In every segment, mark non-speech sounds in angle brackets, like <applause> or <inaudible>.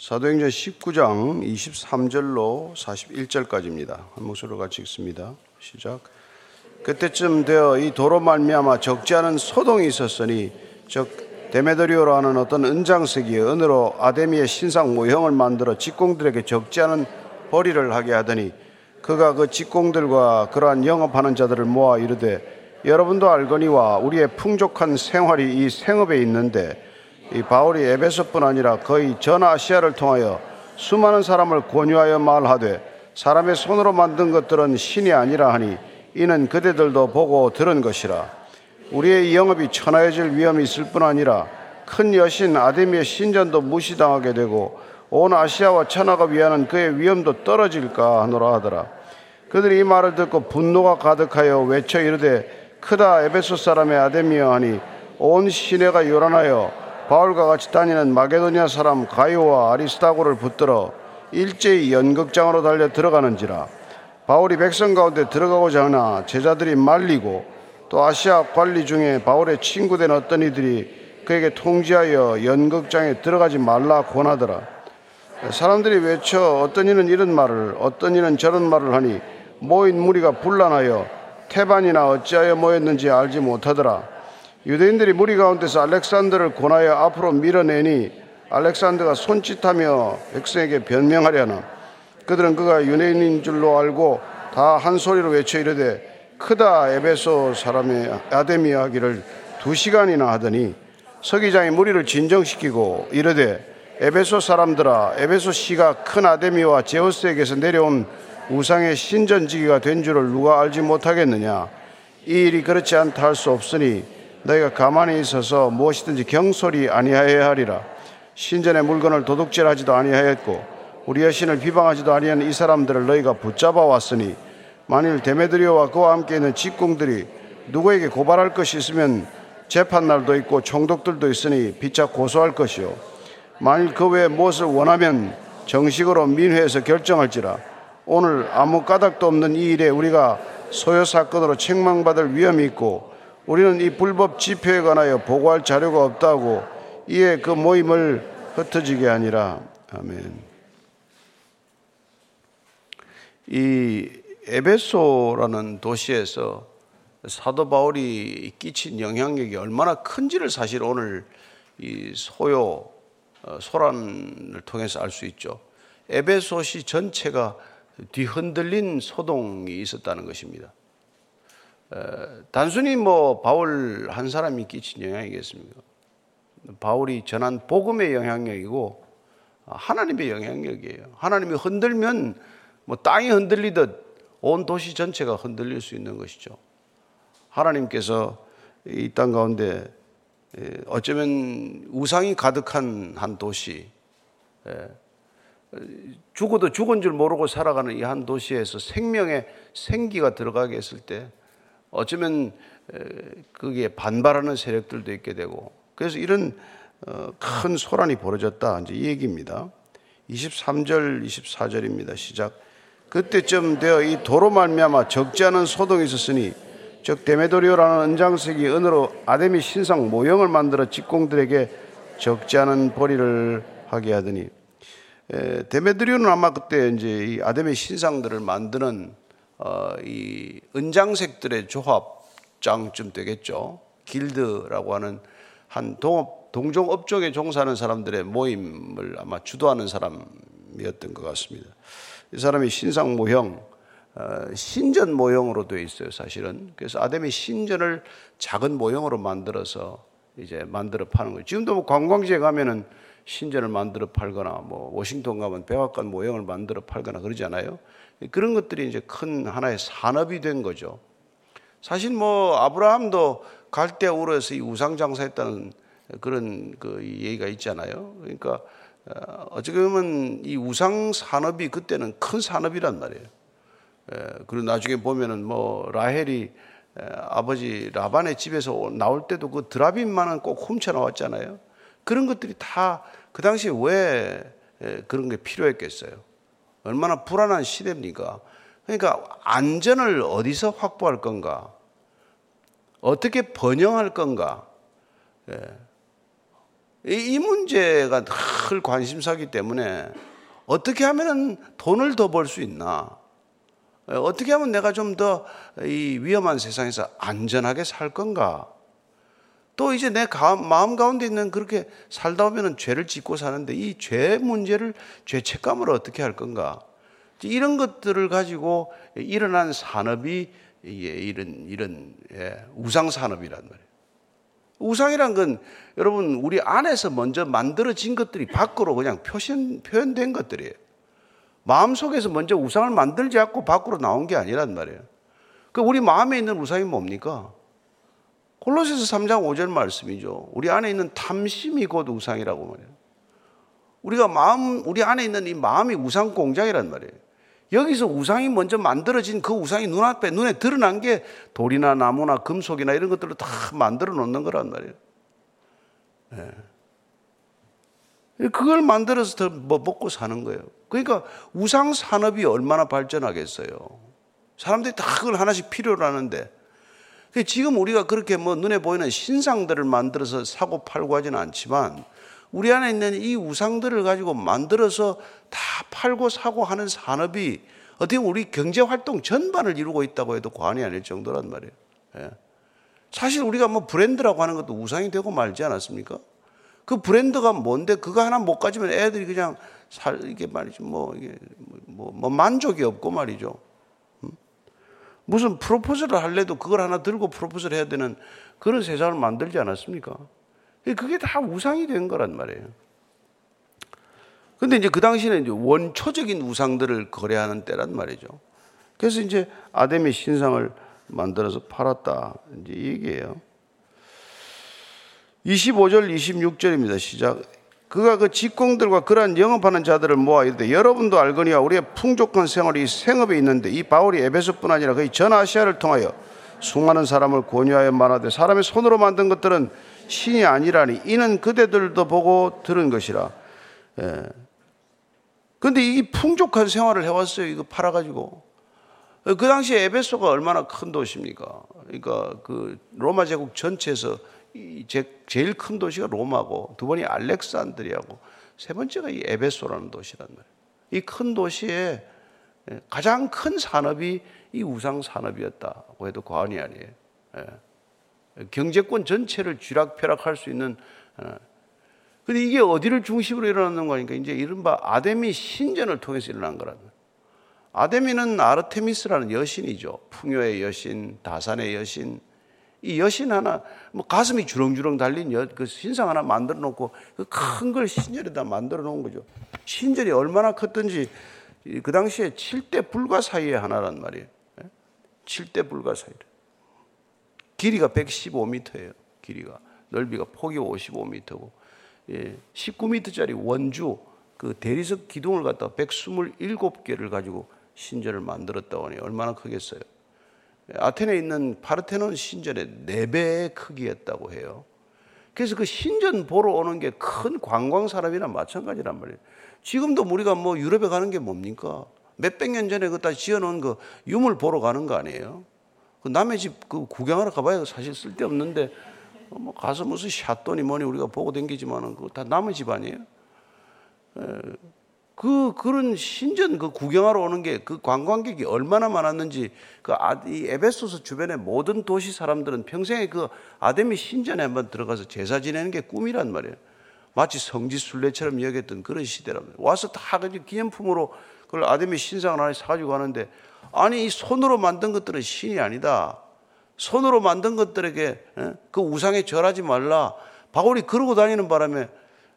사도행전 19장 23절로 41절까지입니다. 한 목소리로 같이 읽습니다. 시작. 그때쯤 되어 이 도로 말미암아 적지 않은 소동이 있었으니 즉 데메드리오라는 어떤 은장색이 은으로 아데미의 신상 모형을 만들어 직공들에게 적지 않은 벌이를 하게 하더니 그가 그 직공들과 그러한 영업하는 자들을 모아 이르되 여러분도 알거니와 우리의 풍족한 생활이 이 생업에 있는데 이 바울이 에베소뿐 아니라 거의 전 아시아를 통하여 수많은 사람을 권유하여 말하되 사람의 손으로 만든 것들은 신이 아니라 하니 이는 그대들도 보고 들은 것이라. 우리의 영업이 천하해질 위험이 있을 뿐 아니라 큰 여신 아데미의 신전도 무시당하게 되고 온 아시아와 천하가 위하는 그의 위험도 떨어질까 하노라 하더라. 그들이 이 말을 듣고 분노가 가득하여 외쳐 이르되 크다 에베소 사람의 아데미여 하니 온 시내가 요란하여 바울과 같이 다니는 마게도니아 사람 가이오와 아리스타고를 붙들어 일제히 연극장으로 달려 들어가는지라 바울이 백성 가운데 들어가고자 하나 제자들이 말리고 또 아시아 관리 중에 바울의 친구된 어떤 이들이 그에게 통지하여 연극장에 들어가지 말라 권하더라. 사람들이 외쳐 어떤 이는 이런 말을 어떤 이는 저런 말을 하니 모인 무리가 분란하여 태반이나 어찌하여 모였는지 알지 못하더라 유대인들이 무리 가운데서 알렉산더를 권하여 앞으로 밀어내니 알렉산더가 손짓하며 백성에게 변명하려나? 그들은 그가 유대인인 줄로 알고 다 한 소리로 외쳐 이르되 크다 에베소 사람의 아데미아 하기를 두 시간이나 하더니 서기장이 무리를 진정시키고 이르되 에베소 사람들아 에베소 시가 큰 아데미와 제우스에게서 내려온 우상의 신전지기가 된 줄을 누가 알지 못하겠느냐? 이 일이 그렇지 않다 할 수 없으니 너희가 가만히 있어서 무엇이든지 경솔이 아니하여야 하리라. 신전의 물건을 도둑질하지도 아니하였고 우리 여신을 비방하지도 아니한 이 사람들을 너희가 붙잡아 왔으니 만일 데메드리오와 그와 함께 있는 직공들이 누구에게 고발할 것이 있으면 재판날도 있고 총독들도 있으니 피차 고소할 것이요 만일 그 외에 무엇을 원하면 정식으로 민회에서 결정할지라 오늘 아무 까닭도 없는 이 일에 우리가 소요 사건으로 책망받을 위험이 있고 우리는 이 불법 집회에 관하여 보고할 자료가 없다고 이에 그 모임을 흩어지게 아니라 아멘. 이 에베소라는 도시에서 사도 바울이 끼친 영향력이 얼마나 큰지를 사실 오늘 이 소요 어, 소란을 통해서 알 수 있죠. 에베소시 전체가 뒤흔들린 소동이 있었다는 것입니다. 단순히 뭐 바울 한 사람이 끼친 영향이겠습니까? 바울이 전한 복음의 영향력이고 하나님의 영향력이에요. 하나님이 흔들면 뭐 땅이 흔들리듯 온 도시 전체가 흔들릴 수 있는 것이죠. 하나님께서 이 땅 가운데 어쩌면 우상이 가득한 한 도시, 죽어도 죽은 줄 모르고 살아가는 이 한 도시에서 생명의 생기가 들어가게 했을 때 어쩌면 그게 반발하는 세력들도 있게 되고 그래서 이런 어, 큰 소란이 벌어졌다. 이제 이 얘기입니다. 23절, 24절입니다. 시작. 그때쯤 되어 이 도로 말미암아 적지 않은 소동이 있었으니 즉 데메도리오라는 은장색이 은으로 아데미 신상 모형을 만들어 직공들에게 적지 않은 벌이를 하게 하더니 데메드리오는 아마 그때 이제 이 아데미 신상들을 만드는 어, 이 은장색들의 조합장쯤 되겠죠. 길드라고 하는 한 동업, 동종 업 종에 종사하는 사람들의 모임을 아마 주도하는 사람이었던 것 같습니다. 이 사람이 신상 모형, 어, 신전 모형으로 되어 있어요, 사실은. 그래서 아담이 신전을 작은 모형으로 만들어서 이제 만들어 파는 거예요. 지금도 뭐 관광지에 가면은 신전을 만들어 팔거나 뭐 워싱턴 가면 백악관 모형을 만들어 팔거나 그러지 않아요? 그런 것들이 이제 큰 하나의 산업이 된 거죠. 사실 뭐 아브라함도 갈대 우르에서 이 우상 장사했다는 그런 그 얘기가 있잖아요. 그러니까 어, 어떻게 보면 이 우상 산업이 그때는 큰 산업이란 말이에요. 그리고 나중에 보면은 뭐 라헬이 아버지 라반의 집에서 나올 때도 그 드라빈만은 꼭 훔쳐 나왔잖아요. 그런 것들이 다 그 당시에 왜 그런 게 필요했겠어요. 얼마나 불안한 시대입니까? 그러니까 안전을 어디서 확보할 건가? 어떻게 번영할 건가? 예. 이 문제가 늘 관심사기 때문에 어떻게 하면 돈을 더 벌 수 있나? 어떻게 하면 내가 좀 더 이 위험한 세상에서 안전하게 살 건가? 또 이제 내 마음 가운데 있는 그렇게 살다 보면 죄를 짓고 사는데 이 죄 문제를 죄책감을 어떻게 할 건가? 이런 것들을 가지고 일어난 산업이 이런 이런 예, 우상 산업이란 말이에요. 우상이란 건 여러분 우리 안에서 먼저 만들어진 것들이 밖으로 그냥 표현 표현된 것들이에요. 마음 속에서 먼저 우상을 만들지 않고 밖으로 나온 게 아니란 말이에요. 그 우리 마음에 있는 우상이 뭡니까? 콜로새서 3장 5절 말씀이죠. 우리 안에 있는 탐심이 곧 우상이라고 말해요. 우리가 마음 우리 안에 있는 이 마음이 우상 공장이란 말이에요. 여기서 우상이 먼저 만들어진 그 우상이 눈앞에 눈에 드러난 게 돌이나 나무나 금속이나 이런 것들을 다 만들어 놓는 거란 말이에요. 네. 그걸 만들어서 더뭐 먹고 사는 거예요. 그러니까 우상 산업이 얼마나 발전하겠어요. 사람들이 다 그걸 하나씩 필요로 하는데 지금 우리가 그렇게 뭐 눈에 보이는 신상들을 만들어서 사고 팔고 하지는 않지만 우리 안에 있는 이 우상들을 가지고 만들어서 다 팔고 사고 하는 산업이 어떻게 우리 경제 활동 전반을 이루고 있다고 해도 과언이 아닐 정도란 말이에요. 예. 사실 우리가 뭐 브랜드라고 하는 것도 우상이 되고 말지 않았습니까? 그 브랜드가 뭔데 그거 하나 못 가지면 애들이 그냥 살 이게 말이죠 뭐 이게 뭐, 뭐 만족이 없고 말이죠. 음? 무슨 프로포즈를 할래도 그걸 하나 들고 프로포즈를 해야 되는 그런 세상을 만들지 않았습니까? 그게 다 우상이 된 거란 말이에요. 근데 이제 그 당시에는 이제 원초적인 우상들을 거래하는 때란 말이죠. 그래서 이제 아담의 신상을 만들어서 팔았다. 이제 이 얘기예요. 25절 26절입니다. 시작. 그가 그 직공들과 그러한 영업하는 자들을 모아 이르되 여러분도 알거니와 우리의 풍족한 생활이 생업에 있는데 이 바울이 에베소뿐 아니라 거의 전 아시아를 통하여 수많은 사람을 권유하여 말하되 사람의 손으로 만든 것들은 신이 아니라니 이는 그대들도 보고 들은 것이라. 예. 근데 이 풍족한 생활을 해왔어요. 이거 팔아가지고. 그 당시에 에베소가 얼마나 큰 도시입니까? 그러니까 그 로마 제국 전체에서 제일 큰 도시가 로마고 두 번이 알렉산드리아고 세 번째가 이 에베소라는 도시란 말이에요. 이 큰 도시에 가장 큰 산업이 이 우상 산업이었다고 해도 과언이 아니에요. 예. 경제권 전체를 쥐락펴락할 수 있는 어. 근데 이게 어디를 중심으로 일어나는 거니까 이제 이른바 아데미 신전을 통해서 일어난 거라는 아데미는 아르테미스라는 여신이죠. 풍요의 여신, 다산의 여신. 이 여신 하나, 뭐 가슴이 주렁주렁 달린 여, 그 신상 하나 만들어 놓고 그 큰 걸 신전에다 만들어 놓은 거죠. 신전이 얼마나 컸던지 그 당시에 7대 불가 사이의 하나란 말이에요. 7대 예? 불가 사이를. 길이가 115m예요. 길이가 넓이가 폭이 55m고 예, 19m짜리 원주 그 대리석 기둥을 갖다가 127개를 가지고 신전을 만들었다고 하니 얼마나 크겠어요. 아테네에 있는 파르테논 신전의 4배의 크기였다고 해요. 그래서 그 신전 보러 오는 게 큰 관광 사람이나 마찬가지란 말이에요. 지금도 우리가 뭐 유럽에 가는 게 뭡니까? 몇백 년 전에 그다 지어놓은 그 유물 보러 가는 거 아니에요? 그 남의 집 그 구경하러 가봐야 사실 쓸데없는데 뭐 가서 무슨 샷돈이 뭐니 우리가 보고 댕기지만은 그거 다 남의 집 아니에요? 그 그런 신전 그 구경하러 오는 게 그 관광객이 얼마나 많았는지 그 아, 이 에베소서 주변의 모든 도시 사람들은 평생에 그 아데미 신전에 한번 들어가서 제사 지내는 게 꿈이란 말이에요. 마치 성지 순례처럼 여겼던 그런 말이에요. 와서 다 그냥 기념품으로 그걸 아데미 신상을 하나 사가지고 가는데 아니 이 손으로 만든 것들은 신이 아니다. 손으로 만든 것들에게 그 우상에 절하지 말라. 바울이 그러고 다니는 바람에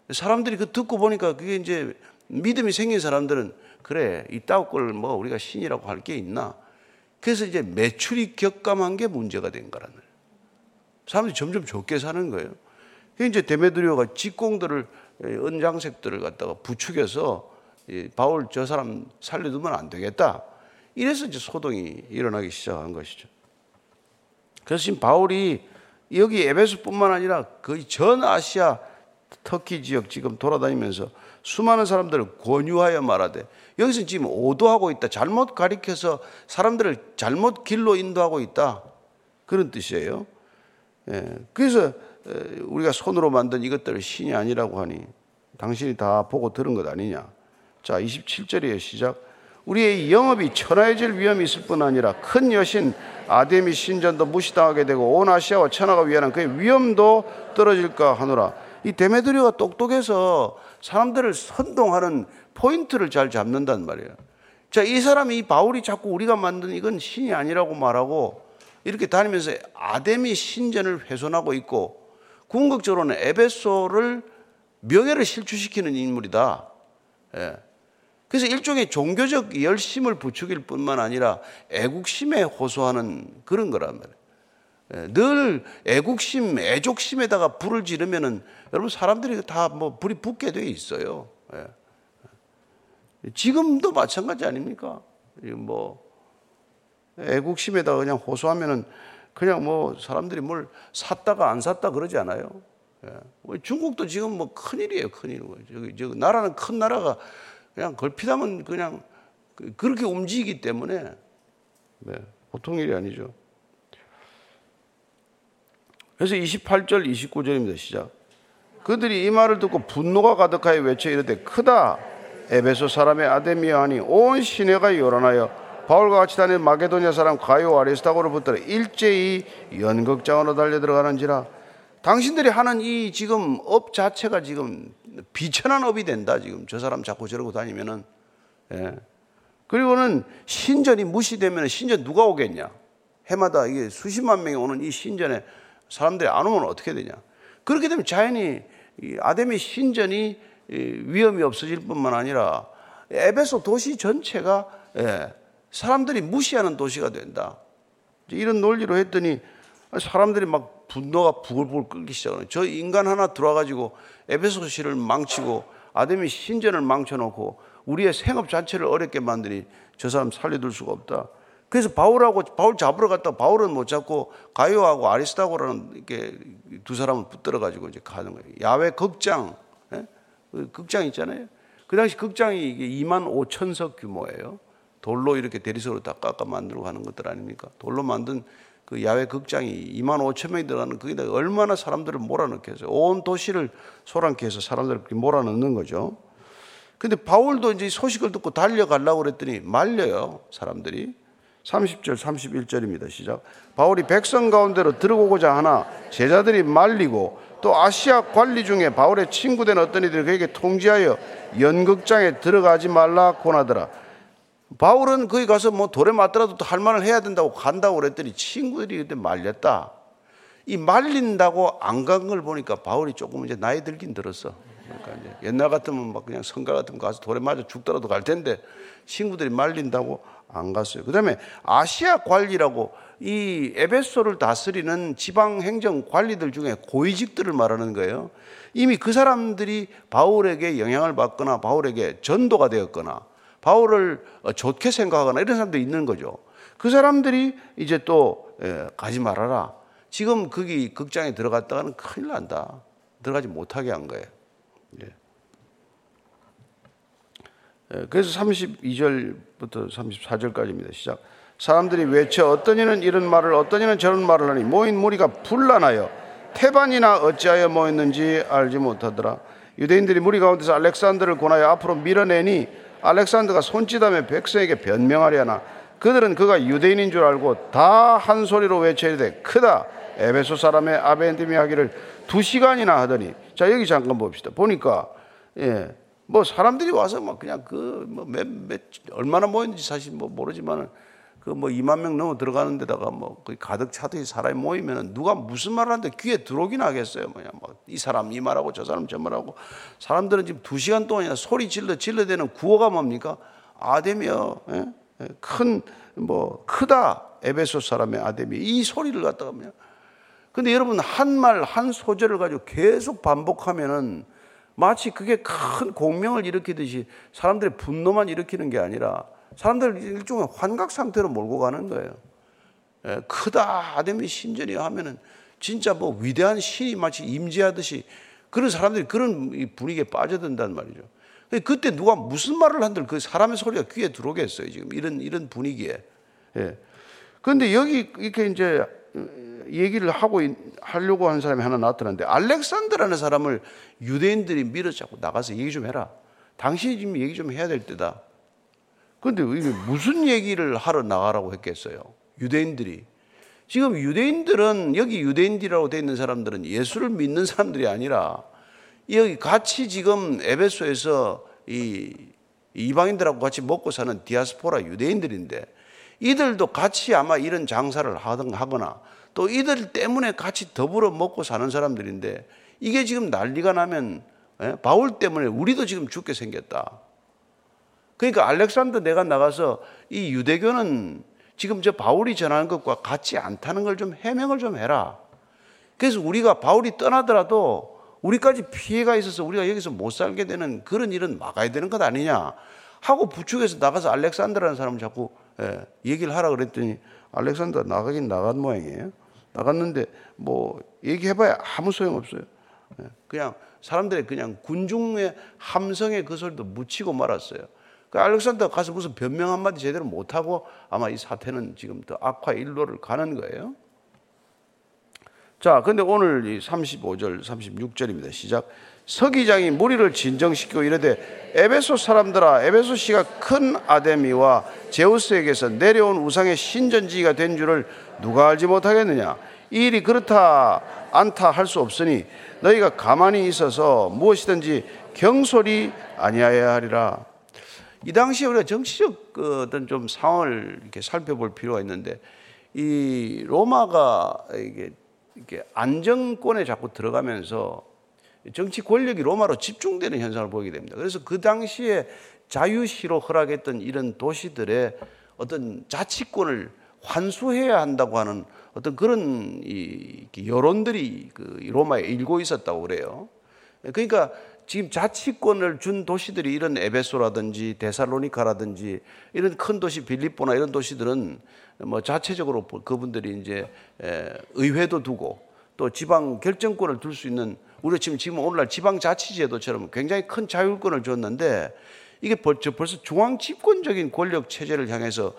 사람들이 그 듣고 보니까 그게 이제 믿음이 생긴 사람들은 그래 이따구 걸뭐 우리가 신이라고 할 게 있나? 그래서 이제 매출이 격감한 게 문제가 된 거라는 거예요. 사람들이 점점 적게 사는 거예요. 그 이제 데메드리오가 직공들을 은장색들을 갖다가 부추겨서 바울 저 사람 살려두면 안 되겠다. 이래서 이제 소동이 일어나기 시작한 것이죠. 그래서 지금 바울이 여기 에베소뿐만 아니라 거의 전 아시아 터키 지역 지금 돌아다니면서 수많은 사람들을 권유하여 말하되 여기서 지금 오도하고 있다. 잘못 가리켜서 사람들을 잘못 길로 인도하고 있다. 그런 뜻이에요. 예. 그래서 우리가 손으로 만든 이것들을 신이 아니라고 하니 당신이 다 보고 들은 것 아니냐. 자, 27절이에요. 시작. 우리의 영업이 천하해질 위험이 있을 뿐 아니라 큰 여신 아데미 신전도 무시당하게 되고 온 아시아와 천하가 위하는 그의 위험도 떨어질까 하노라. 이 데메드리오가 똑똑해서 사람들을 선동하는 포인트를 잘 잡는단 말이에요. 자, 이 사람이 이 바울이 자꾸 우리가 만든 이건 신이 아니라고 말하고 이렇게 다니면서 아데미 신전을 훼손하고 있고 궁극적으로는 에베소를 명예를 실추시키는 인물이다. 예. 그래서 일종의 종교적 열심을 부추길 뿐만 아니라 애국심에 호소하는 그런 거란 말이에요. 예. 늘 애국심, 애족심에다가 불을 지르면은 여러분 사람들이 다 뭐 불이 붙게 돼 있어요. 예. 지금도 마찬가지 아닙니까? 뭐 애국심에다가 그냥 호소하면은 그냥 뭐 사람들이 뭘 샀다가 안 샀다 그러지 않아요. 예. 뭐 중국도 지금 뭐 큰일이에요, 큰일. 저기, 저 나라는 큰 나라가 그냥 걸핏하면 그냥 그, 그렇게 움직이기 때문에 네, 보통 일이 아니죠. 그래서 28절, 29절입니다. 시작. 그들이 이 말을 듣고 분노가 가득하여 외쳐 이르되 크다 에베소 사람의 아데미여 하니 온 시내가 요란하여 바울과 같이 다니는 마게도니아 사람 가이오와 아리스타고를 붙들어 일제히 연극장으로 달려 들어가는지라 당신들이 하는 이 지금 업 자체가 지금 비천한 업이 된다 지금 저 사람 자꾸 저러고 다니면은 예. 그리고는 신전이 무시되면 신전 누가 오겠냐 해마다 이게 수십만 명이 오는 이 신전에 사람들이 안 오면 어떻게 되냐 그렇게 되면 자연히 아데미 신전이 위험이 없어질 뿐만 아니라 에베소 도시 전체가 예, 사람들이 무시하는 도시가 된다. 이런 논리로 했더니 사람들이 막 분노가 부글부글 끓기 시작하는 저 인간 하나 들어와가지고 에베소시를 망치고 아담이 신전을 망쳐놓고 우리의 생업 자체를 어렵게 만드니 저 사람 살려둘 수가 없다. 그래서 바울하고 바울 잡으러 갔다 바울은 못 잡고 가요하고 아리스타고라는 이렇게 두 사람을 붙들어 가지고 이제 가는 거예요. 야외 극장, 예? 그 극장 있잖아요. 그 당시 극장이 이게 2만 5천석 규모예요. 돌로 이렇게 대리석으로 다 깎아 만들고 하는 것들 아닙니까? 돌로 만든 그 야외 극장이 2만 5천 명이 들어가는 거기다 얼마나 사람들을 몰아넣겠어요. 온 도시를 소란케 해서 사람들을 몰아넣는 거죠. 근데 바울도 이제 소식을 듣고 달려가려고 그랬더니 말려요, 사람들이. 30절, 31절입니다. 시작. 바울이 백성 가운데로 들어오고자 하나 제자들이 말리고 또 아시아 관리 중에 바울의 친구된 어떤 이들이 그에게 통지하여 연극장에 들어가지 말라 권하더라. 바울은 거기 가서 뭐 돌에 맞더라도 또할 말을 해야 된다고 간다고 그랬더니 친구들이 그때 말렸다. 이 말린다고 안 간 걸 보니까 바울이 조금 이제 나이 들긴 들었어. 그러니까 이제 옛날 같으면 막 그냥 성가 같은 거 가서 돌에 맞아 죽더라도 갈 텐데 친구들이 말린다고 안 갔어요. 그 다음에 아시아 관리라고 이 에베소를 다스리는 지방 행정 관리들 중에 고위직들을 말하는 거예요. 이미 그 사람들이 바울에게 영향을 받거나 바울에게 전도가 되었거나 바울을 좋게 생각하거나 이런 사람들이 있는 거죠. 그 사람들이 이제 또 예, 가지 말아라. 지금 거기 극장에 들어갔다가는 큰일 난다. 들어가지 못하게 한 거예요. 예. 예, 그래서 32절부터 34절까지입니다. 시작. 사람들이 외쳐 어떤 이는 이런 말을 어떤 이는 저런 말을 하니 모인 무리가 분란하여 태반이나 어찌하여 모였는지 알지 못하더라. 유대인들이 무리 가운데서 알렉산더를 권하여 앞으로 밀어내니 알렉산더가 손짓하며 백성에게 변명하려나 그들은 그가 유대인인 줄 알고 다 한 소리로 외쳐야되 크다 에베소 사람의 아벤디미 하기를 두 시간이나 하더니 자 여기 잠깐 봅시다 보니까 예 뭐 사람들이 와서 막 그냥 그뭐몇몇 얼마나 모였는지 사실 뭐 모르지만은 그뭐 2만 명 넘어 들어가는 데다가 뭐 가득 차듯이 사람이 모이면은 누가 무슨 말을 하는데 귀에 들어오긴 하겠어요. 뭐야, 뭐이 사람 이 말하고 저 사람 저 말하고 사람들은 지금 두 시간 동안이나 소리 질러 질러대는 구호가 뭡니까? 아데미여, 예? 예 큰뭐 크다 에베소 사람의 아데미 이 소리를 갖다가 뭐 근데 여러분 한 말 한 소절을 가지고 계속 반복하면은 마치 그게 큰 공명을 일으키듯이 사람들의 분노만 일으키는 게 아니라 사람들 일종의 환각 상태로 몰고 가는 거예요. 예, 크다 아담이 신전이 하면은 진짜 뭐 위대한 신이 마치 임재하듯이 그런 사람들이 그런 분위기에 빠져든단 말이죠. 그때 누가 무슨 말을 한들 그 사람의 소리가 귀에 들어오겠어요. 지금 이런 이런 분위기에. 예. 그런데 여기 이렇게 이제 얘기를 하고 있- 하려고 하는 사람이 하나 나타났는데 알렉산더라는 사람을 유대인들이 밀어잡고 나가서 얘기 좀 해라. 당신이 지금 얘기 좀 해야 될 때다. 그런데 이게 무슨 얘기를 하러 나가라고 했겠어요? 유대인들이. 지금 유대인들은 여기 유대인들이라고 돼 있는 사람들은 예수를 믿는 사람들이 아니라 여기 같이 지금 에베소에서 이 이방인들하고 같이 먹고 사는 디아스포라 유대인들인데 이들도 같이 아마 이런 장사를 하거나 또 이들 때문에 같이 더불어 먹고 사는 사람들인데 이게 지금 난리가 나면 예? 바울 때문에 우리도 지금 죽게 생겼다. 그러니까 알렉산더 내가 나가서 이 유대교는 지금 저 바울이 전하는 것과 같지 않다는 걸 좀 해명을 좀 해라. 그래서 우리가 바울이 떠나더라도 우리까지 피해가 있어서 우리가 여기서 못 살게 되는 그런 일은 막아야 되는 것 아니냐 하고 부축해서 나가서 알렉산더라는 사람을 자꾸 예, 얘기를 하라 그랬더니 알렉산더 나가긴 나간 모양이에요. 나갔는데 뭐 얘기해봐야 아무 소용 없어요. 예, 그냥 사람들의 그냥 군중의 함성의 그 소리도 묻히고 말았어요. 그 알렉산더 가서 무슨 변명 한마디 제대로 못하고 아마 이 사태는 지금 더 악화 일로를 가는 거예요. 자, 근데 오늘 이 35절, 36절입니다. 시작. 서기장이 무리를 진정시키고 이르되 에베소 사람들아 에베소 씨가 큰 아데미와 제우스에게서 내려온 우상의 신전지가 된 줄을 누가 알지 못하겠느냐? 이 일이 그렇다 않다 할 수 없으니 너희가 가만히 있어서 무엇이든지 경솔이 아니하여야 하리라. 이 당시에 우리가 정치적 그 어떤 좀 상황을 이렇게 살펴볼 필요가 있는데 이 로마가 이게 이렇게 안정권에 자꾸 들어가면서 정치 권력이 로마로 집중되는 현상을 보게 됩니다. 그래서 그 당시에 자유시로 허락했던 이런 도시들의 어떤 자치권을 환수해야 한다고 하는 어떤 그런 이 여론들이 그 로마에 일고 있었다고 그래요. 그러니까 지금 자치권을 준 도시들이 이런 에베소라든지 데살로니카라든지 이런 큰 도시 빌립보나 이런 도시들은 뭐 자체적으로 그분들이 이제 의회도 두고 또 지방 결정권을 둘 수 있는 우리 지금 지금 오늘날 지방 자치제도처럼 굉장히 큰 자율권을 줬는데 이게 벌써, 벌써 중앙 집권적인 권력 체제를 향해서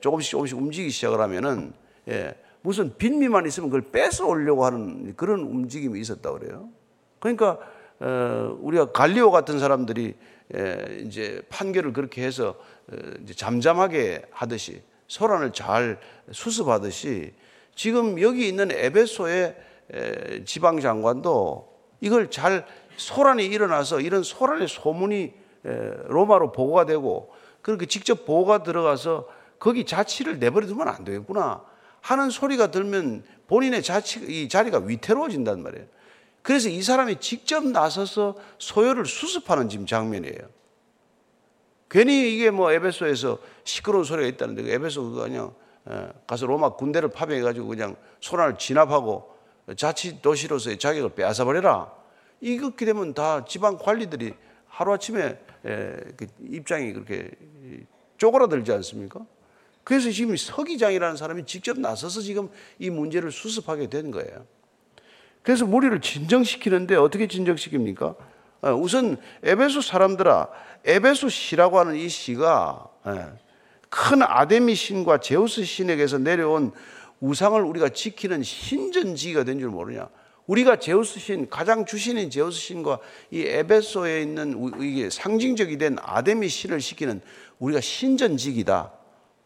조금씩 조금씩 움직이기 시작을 하면은 예, 무슨 빈미만 있으면 그걸 뺏어 오려고 하는 그런 움직임이 있었다 그래요. 그러니까 어, 우리가 갈리오 같은 사람들이 에, 이제 판결을 그렇게 해서 어, 이제 잠잠하게 하듯이 소란을 잘 수습하듯이 지금 여기 있는 에베소의 에, 지방 장관도 이걸 잘 소란이 일어나서 이런 소란의 소문이 에, 로마로 보고가 되고 그렇게 직접 보고가 들어가서 거기 자치를 내버려 두면 안 되겠구나 하는 소리가 들면 본인의 자치 이 자리가 위태로워진단 말이에요. 그래서 이 사람이 직접 나서서 소요를 수습하는 지금 장면이에요. 괜히 이게 뭐 에베소에서 시끄러운 소리가 있다는데 에베소 그거 그냥 가서 로마 군대를 파병해가지고 그냥 소란을 진압하고 자치 도시로서의 자격을 빼앗아버려라. 이렇게 되면 다 지방 관리들이 하루아침에 그 입장이 그렇게 쪼그라들지 않습니까? 그래서 지금 서기장이라는 사람이 직접 나서서 지금 이 문제를 수습하게 된 거예요. 그래서 무리를 진정시키는데 어떻게 진정시킵니까? 우선 에베소 사람들아, 에베소 시라고 하는 이 시가 큰 아데미 신과 제우스 신에게서 내려온 우상을 우리가 지키는 신전지가 된 줄 모르냐? 우리가 제우스 신, 가장 주신인 제우스 신과 이 에베소에 있는 이게 상징적이 된 아데미 신을 지키는 우리가 신전지기다.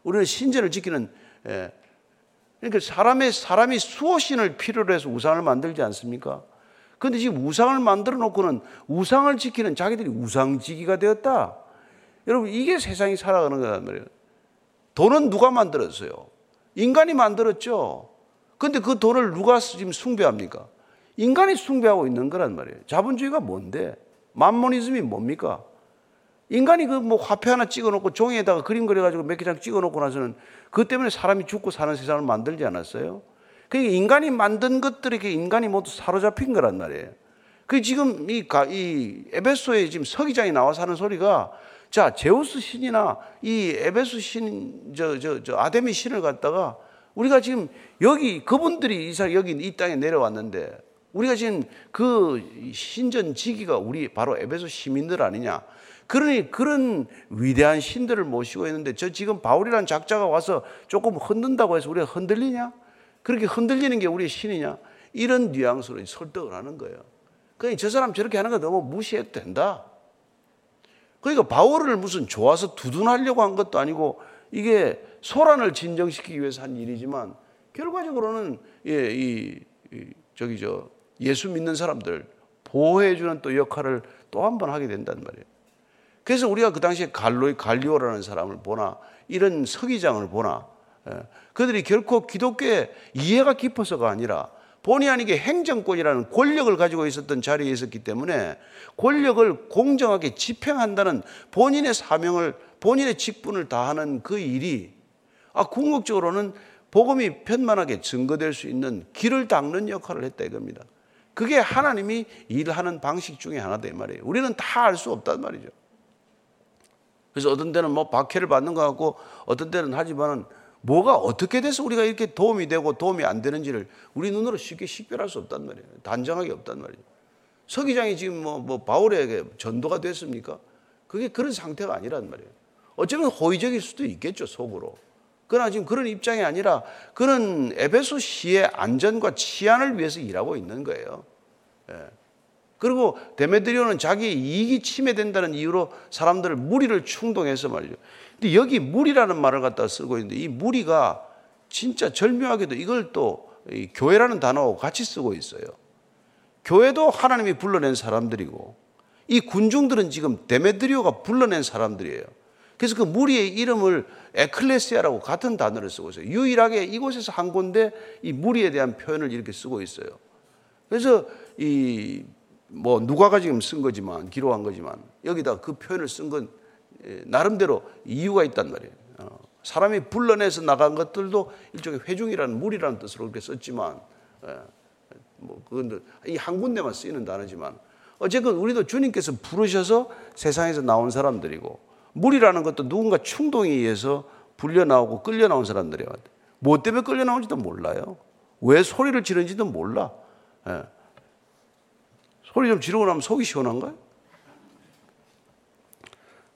우리는 신전을 지키는 그러니까 사람의 사람이 수호신을 필요로 해서 우상을 만들지 않습니까? 그런데 지금 우상을 만들어 놓고는 우상을 지키는 자기들이 우상지기가 되었다. 여러분 이게 세상이 살아가는 거란 말이에요. 돈은 누가 만들었어요? 인간이 만들었죠. 근데 그 돈을 누가 지금 숭배합니까? 인간이 숭배하고 있는 거란 말이에요. 자본주의가 뭔데? 만모니즘이 뭡니까? 인간이 그 뭐 화폐 하나 찍어놓고 종이에다가 그림 그려가지고 몇 개 장 찍어놓고 나서는 그 때문에 사람이 죽고 사는 세상을 만들지 않았어요? 그게 인간이 만든 것들에게 인간이 모두 사로잡힌 거란 말이에요. 그 지금 이, 이 에베소에 지금 서기장이 나와서 하는 소리가 자, 제우스 신이나 이 에베소 신, 저, 저, 저 아데미 신을 갖다가 우리가 지금 여기 그분들이 이사 여기 이 땅에 내려왔는데 우리가 지금 그 신전 지기가 우리 바로 에베소 시민들 아니냐. 그러니 그런 위대한 신들을 모시고 있는데 저 지금 바울이라는 작자가 와서 조금 흔든다고 해서 우리가 흔들리냐? 그렇게 흔들리는 게 우리의 신이냐? 이런 뉘앙스로 설득을 하는 거예요. 그러니까 저 사람 저렇게 하는 거 너무 무시해도 된다. 그러니까 바울을 무슨 좋아서 두둔하려고 한 것도 아니고 이게 소란을 진정시키기 위해서 한 일이지만 결과적으로는 예, 이, 이 저기 저 예수 믿는 사람들 보호해주는 또 역할을 또 한 번 하게 된단 말이에요. 그래서 우리가 그 당시에 갈로 갈리오라는 사람을 보나 이런 서기장을 보나 예, 그들이 결코 기독교의 이해가 깊어서가 아니라 본의 아니게 행정권이라는 권력을 가지고 있었던 자리에 있었기 때문에 권력을 공정하게 집행한다는 본인의 사명을 본인의 직분을 다하는 그 일이 아 궁극적으로는 복음이 편만하게 증거될 수 있는 길을 닦는 역할을 했다 이겁니다. 그게 하나님이 일하는 방식 중에 하나다 이 말이에요. 우리는 다 알 수 없단 말이죠. 그래서 어떤 때는 뭐 박해를 받는 것 같고 어떤 때는 하지만은 뭐가 어떻게 돼서 우리가 이렇게 도움이 되고 도움이 안 되는지를 우리 눈으로 쉽게 식별할 수 없단 말이에요. 단정하게 없단 말이에요. 서기장이 지금 뭐, 뭐 바울에게 전도가 됐습니까? 그게 그런 상태가 아니란 말이에요. 어쩌면 호의적일 수도 있겠죠, 속으로. 그러나 지금 그런 입장이 아니라 그는 에베소 시의 안전과 치안을 위해서 일하고 있는 거예요. 예. 그리고 데메드리오는 자기 이익이 침해된다는 이유로 사람들을 무리를 충동해서 말이죠. 근데 여기 무리라는 말을 갖다 쓰고 있는데 이 무리가 진짜 절묘하게도 이걸 또 교회라는 단어하고 같이 쓰고 있어요. 교회도 하나님이 불러낸 사람들이고 이 군중들은 지금 데메드리오가 불러낸 사람들이에요. 그래서 그 무리의 이름을 에클레시아라고 같은 단어를 쓰고 있어요. 유일하게 이곳에서 한 건데 이 무리에 대한 표현을 이렇게 쓰고 있어요. 그래서 이 뭐 누가가 지금 쓴 거지만 기록한 거지만 여기다 그 표현을 쓴건 예, 나름대로 이유가 있단 말이에요. 어, 사람이 불러내서 나간 것들도 일종의 회중이라는 무리라는 뜻으로 그렇게 썼지만, 예, 뭐, 그건 이한 군데만 쓰이는 단어지만, 어쨌건 우리도 주님께서 부르셔서 세상에서 나온 사람들이고, 무리라는 것도 누군가 충동에 의해서 불려 나오고 끌려 나온 사람들이에요. 뭐 때문에 끌려 나온지도 몰라요. 왜 소리를 지르는지도 몰라. 예. 소리 좀 지르고 나면 속이 시원한가요?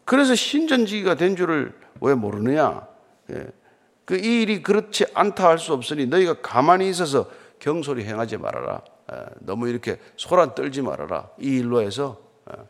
그래서 신전지기가 된 줄을 왜 모르느냐? 예. 그 이 일이 그렇지 않다 할 수 없으니 너희가 가만히 있어서 경솔히 행하지 말아라. 예. 너무 이렇게 소란 떨지 말아라. 이 일로 해서. 예.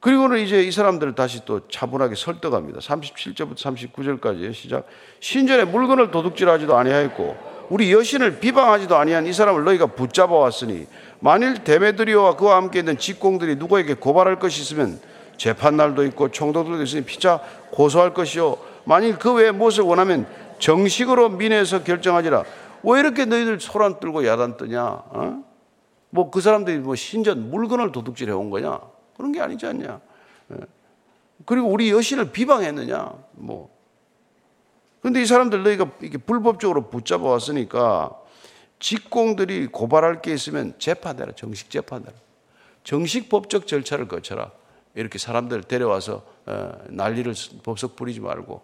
그리고는 이제 이 사람들을 다시 또 차분하게 설득합니다. 37절부터 39절까지 시작. 신전에 물건을 도둑질하지도 아니하였고 우리 여신을 비방하지도 아니한 이 사람을 너희가 붙잡아 왔으니 만일 데메드리오와 그와 함께 있는 직공들이 누구에게 고발할 것이 있으면 재판날도 있고 총독들도 있으니 피차 고소할 것이요. 만일 그 외에 무엇을 원하면 정식으로 민회에서 결정하지라. 왜 이렇게 너희들 소란 떨고 야단 뜨냐? 어? 뭐 그 사람들이 뭐 신전 물건을 도둑질해 온 거냐? 그런 게 아니지 않냐? 예. 그리고 우리 여신을 비방했느냐? 뭐 근데 이 사람들 너희가 이게 불법적으로 붙잡아 왔으니까 직공들이 고발할 게 있으면 재판해라. 정식 재판해라. 정식 법적 절차를 거쳐라. 이렇게 사람들 데려와서 어, 난리를 법석 부리지 말고.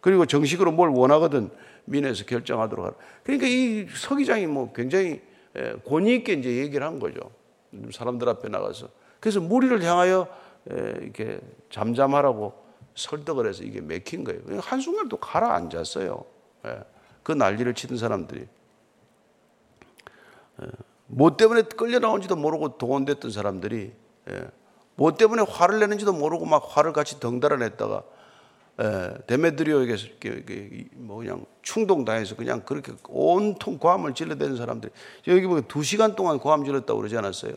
그리고 정식으로 뭘 원하거든 민에서 결정하도록 하라. 그러니까 이 서기장이 뭐 굉장히 권위 있게 이제 얘기를 한 거죠. 사람들 앞에 나가서. 그래서 무리를 향하여 이렇게 잠잠하라고 설득을 해서 이게 맥힌 거예요. 한순간 또 가라앉았어요. 그 난리를 치던 사람들이. 뭐 때문에 끌려 나온지도 모르고 동원됐던 사람들이 뭐 때문에 화를 내는지도 모르고 막 화를 같이 덩달아 냈다가 데메드리오에게 뭐 그냥 충동당해서 그냥 그렇게 온통 고함을 질러대는 사람들이 여기 보면 두 시간 동안 고함 질렀다고 그러지 않았어요?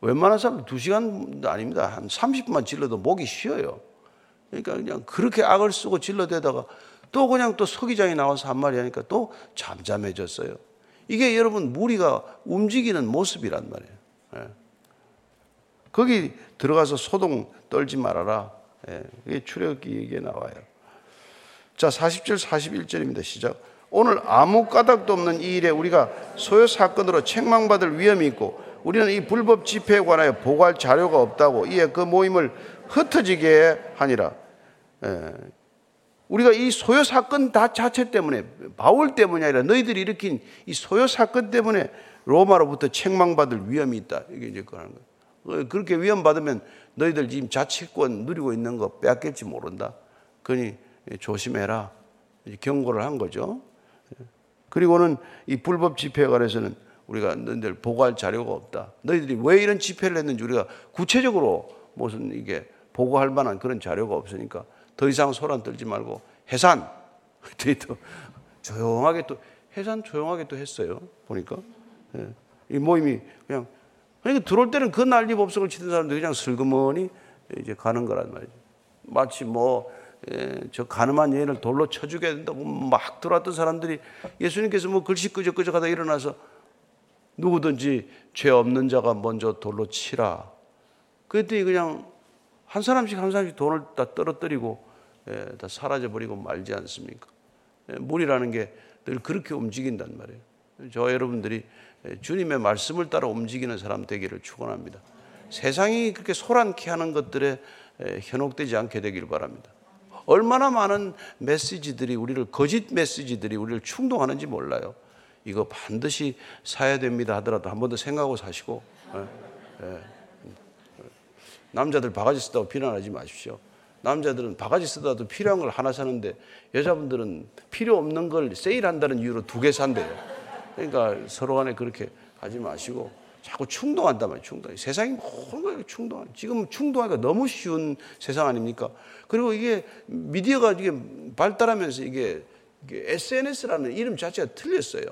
웬만한 사람 두 시간도 아닙니다. 한 30분만 질러도 목이 쉬어요. 그러니까 그냥 그렇게 악을 쓰고 질러대다가 또 그냥 또 서기장이 나와서 한 말이 하니까 또 잠잠해졌어요. 이게 여러분 무리가 움직이는 모습이란 말이에요. 예. 거기 들어가서 소동 떨지 말아라. 예. 이게 출애굽기 얘기에 나와요. 자, 40절 41절입니다. 시작. 오늘 아무 까닭도 없는 이 일에 우리가 소요 사건으로 책망받을 위험이 있고 우리는 이 불법 집회에 관하여 보고할 자료가 없다고 이에 그 모임을 흩어지게 하니라. 예. 우리가 이 소요 사건 다 자체 때문에 바울 때문이 아니라 너희들이 일으킨 이 소요 사건 때문에 로마로부터 책망받을 위험이 있다. 이게 이제 그러는 거예요. 어, 그렇게 위험 받으면 너희들 지금 자치권 누리고 있는 거 빼앗길지 모른다. 그러니 조심해라. 경고를 한 거죠. 그리고는 이 불법 집회에 관해서는 우리가 너희들 보고할 자료가 없다. 너희들이 왜 이런 집회를 했는지 우리가 구체적으로 무슨 이게 보고할 만한 그런 자료가 없으니까 더 이상 소란 떨지 말고 해산. <laughs> 또 조용하게 또 해산 조용하게 또 했어요. 보니까 예. 이 모임이 그냥 그러니까 들어올 때는 그 난리 법석을 치던 사람들이 그냥 슬그머니 이제 가는 거란 말이죠. 마치 뭐, 예, 저 가늠한 여인을 돌로 쳐주게 된다고 막 들어왔던 사람들이 예수님께서 뭐 글씨 끄적끄적 하다 일어나서 누구든지 죄 없는 자가 먼저 돌로 치라. 그랬더니 그냥 한 사람씩 한 사람씩 돈을 다 떨어뜨리고 예, 다 사라져버리고 말지 않습니까? 예, 물이라는 게 늘 그렇게 움직인단 말이에요. 저 여러분들이 예, 주님의 말씀을 따라 움직이는 사람 되기를 축원합니다. 세상이 그렇게 소란케 하는 것들에 현혹되지 않게 되길 바랍니다. 얼마나 많은 메시지들이 우리를 거짓 메시지들이 우리를 충동하는지 몰라요. 이거 반드시 사야 됩니다 하더라도 한 번 더 생각하고 사시고 예, 예. 남자들 바가지 쓰다고 비난하지 마십시오. 남자들은 바가지 쓰다도 필요한 걸 하나 사는데 여자분들은 필요 없는 걸 세일한다는 이유로 두 개 산대요. 그러니까 서로 간에 그렇게 하지 마시고 자꾸 충동한단 말이에요. 충동. 세상이 모든 거에 충동한. 지금 충동하기가 너무 쉬운 세상 아닙니까? 그리고 이게 미디어가 이게 발달하면서 이게 SNS라는 이름 자체가 틀렸어요.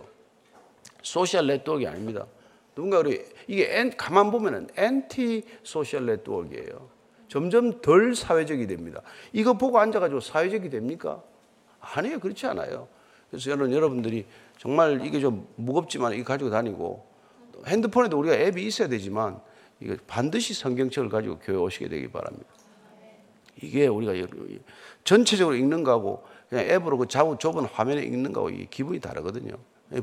social network가 아닙니다. 누군가 우리 이게 가만 보면은 anti social network예요. 점점 덜 사회적이 됩니다. 이거 보고 앉아가지고 사회적이 됩니까? 아니에요. 그렇지 않아요. 그래서 저는 여러분들이 정말 이게 좀 무겁지만 이거 가지고 다니고 핸드폰에도 우리가 앱이 있어야 되지만 이거 반드시 성경책을 가지고 교회 오시게 되기 바랍니다. 이게 우리가 전체적으로 읽는 거하고 그냥 앱으로 그 좁은 화면에 읽는 거하고 기분이 다르거든요.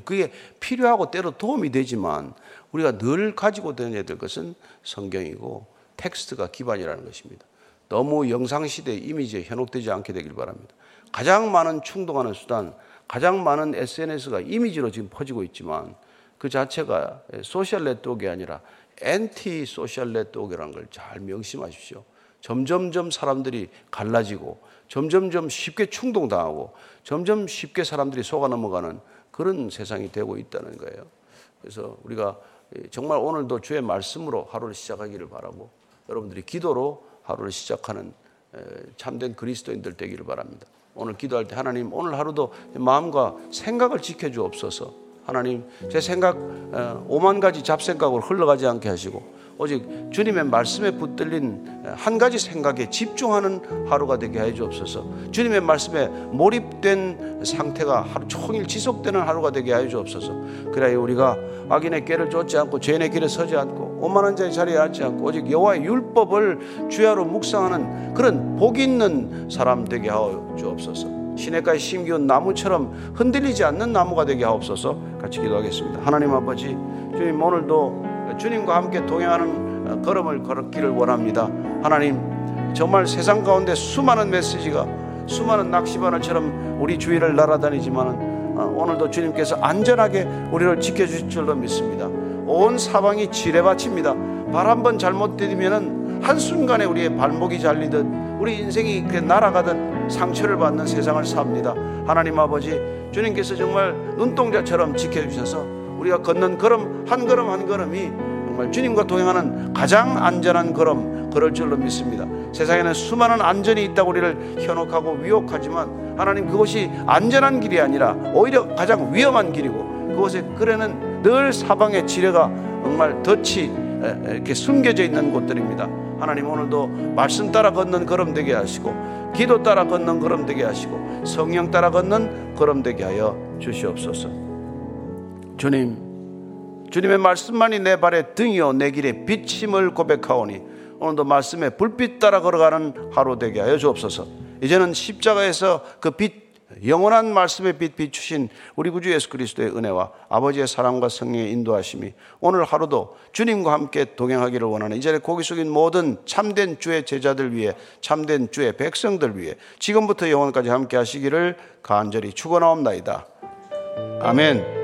그게 필요하고 때로 도움이 되지만 우리가 늘 가지고 다녀야 될 것은 성경이고 텍스트가 기반이라는 것입니다. 너무 영상시대 이미지에 현혹되지 않게 되길 바랍니다. 가장 많은 충동하는 수단, 가장 많은 SNS가 이미지로 지금 퍼지고 있지만 그 자체가 social network가 아니라 anti social network라는 걸 잘 명심하십시오. 점점점 사람들이 갈라지고 점점점 쉽게 충동당하고 점점 쉽게 사람들이 속아 넘어가는 그런 세상이 되고 있다는 거예요. 그래서 우리가 정말 오늘도 주의 말씀으로 하루를 시작하기를 바라고 여러분들이 기도로 하루를 시작하는 참된 그리스도인들 되기를 바랍니다. 오늘 기도할 때 하나님 오늘 하루도 마음과 생각을 지켜주옵소서. 하나님 제 생각 오만 가지 잡생각으로 흘러가지 않게 하시고 오직 주님의 말씀에 붙들린 한 가지 생각에 집중하는 하루가 되게 해 주옵소서. 주님의 말씀에 몰입된 상태가 하루 종일 지속되는 하루가 되게 해 주옵소서. 그래야 우리가 악인의 길을 쫓지 않고 죄인의 길에 서지 않고 오만한 자의 자리에 앉지 않고 오직 여호와의 율법을 주야로 묵상하는 그런 복 있는 사람 되게 하여 주옵소서. 시냇가에 심기운 나무처럼 흔들리지 않는 나무가 되게 하옵소서. 같이 기도하겠습니다. 하나님 아버지, 주님 오늘도 주님과 함께 동행하는 걸음을 걸었기를 원합니다. 하나님, 정말 세상 가운데 수많은 메시지가 수많은 낚시바늘처럼 우리 주위를 날아다니지만 어, 오늘도 주님께서 안전하게 우리를 지켜주실 줄로 믿습니다. 온 사방이 지뢰밭입니다. 발 한 번 잘못 디디면 한순간에 우리의 발목이 잘리듯 우리 인생이 날아가듯 상처를 받는 세상을 삽니다. 하나님 아버지, 주님께서 정말 눈동자처럼 지켜주셔서 우리가 걷는 걸음 한 걸음 한 걸음이 정말 주님과 동행하는 가장 안전한 걸음 걸을 줄로 믿습니다. 세상에는 수많은 안전이 있다고 우리를 현혹하고 위혹하지만 하나님 그것이 안전한 길이 아니라 오히려 가장 위험한 길이고 그곳에 그래는 늘 사방에 지뢰가 정말 덫이 이렇게 숨겨져 있는 곳들입니다. 하나님 오늘도 말씀 따라 걷는 걸음 되게 하시고 기도 따라 걷는 걸음 되게 하시고 성령 따라 걷는 걸음 되게 하여 주시옵소서. 주님, 주님의 말씀만이 내 발의 등이요 내 길의 빛임을 고백하오니 오늘도 말씀에 불빛 따라 걸어가는 하루 되게 하여 주옵소서. 이제는 십자가에서 그 빛, 영원한 말씀의 빛 비추신 우리 구주 예수 그리스도의 은혜와 아버지의 사랑과 성령의 인도하심이 오늘 하루도 주님과 함께 동행하기를 원하는 이 자리에 고기 숙인 모든 참된 주의 제자들 위해 참된 주의 백성들 위해 지금부터 영원까지 함께 하시기를 간절히 축원하옵나이다. 아멘.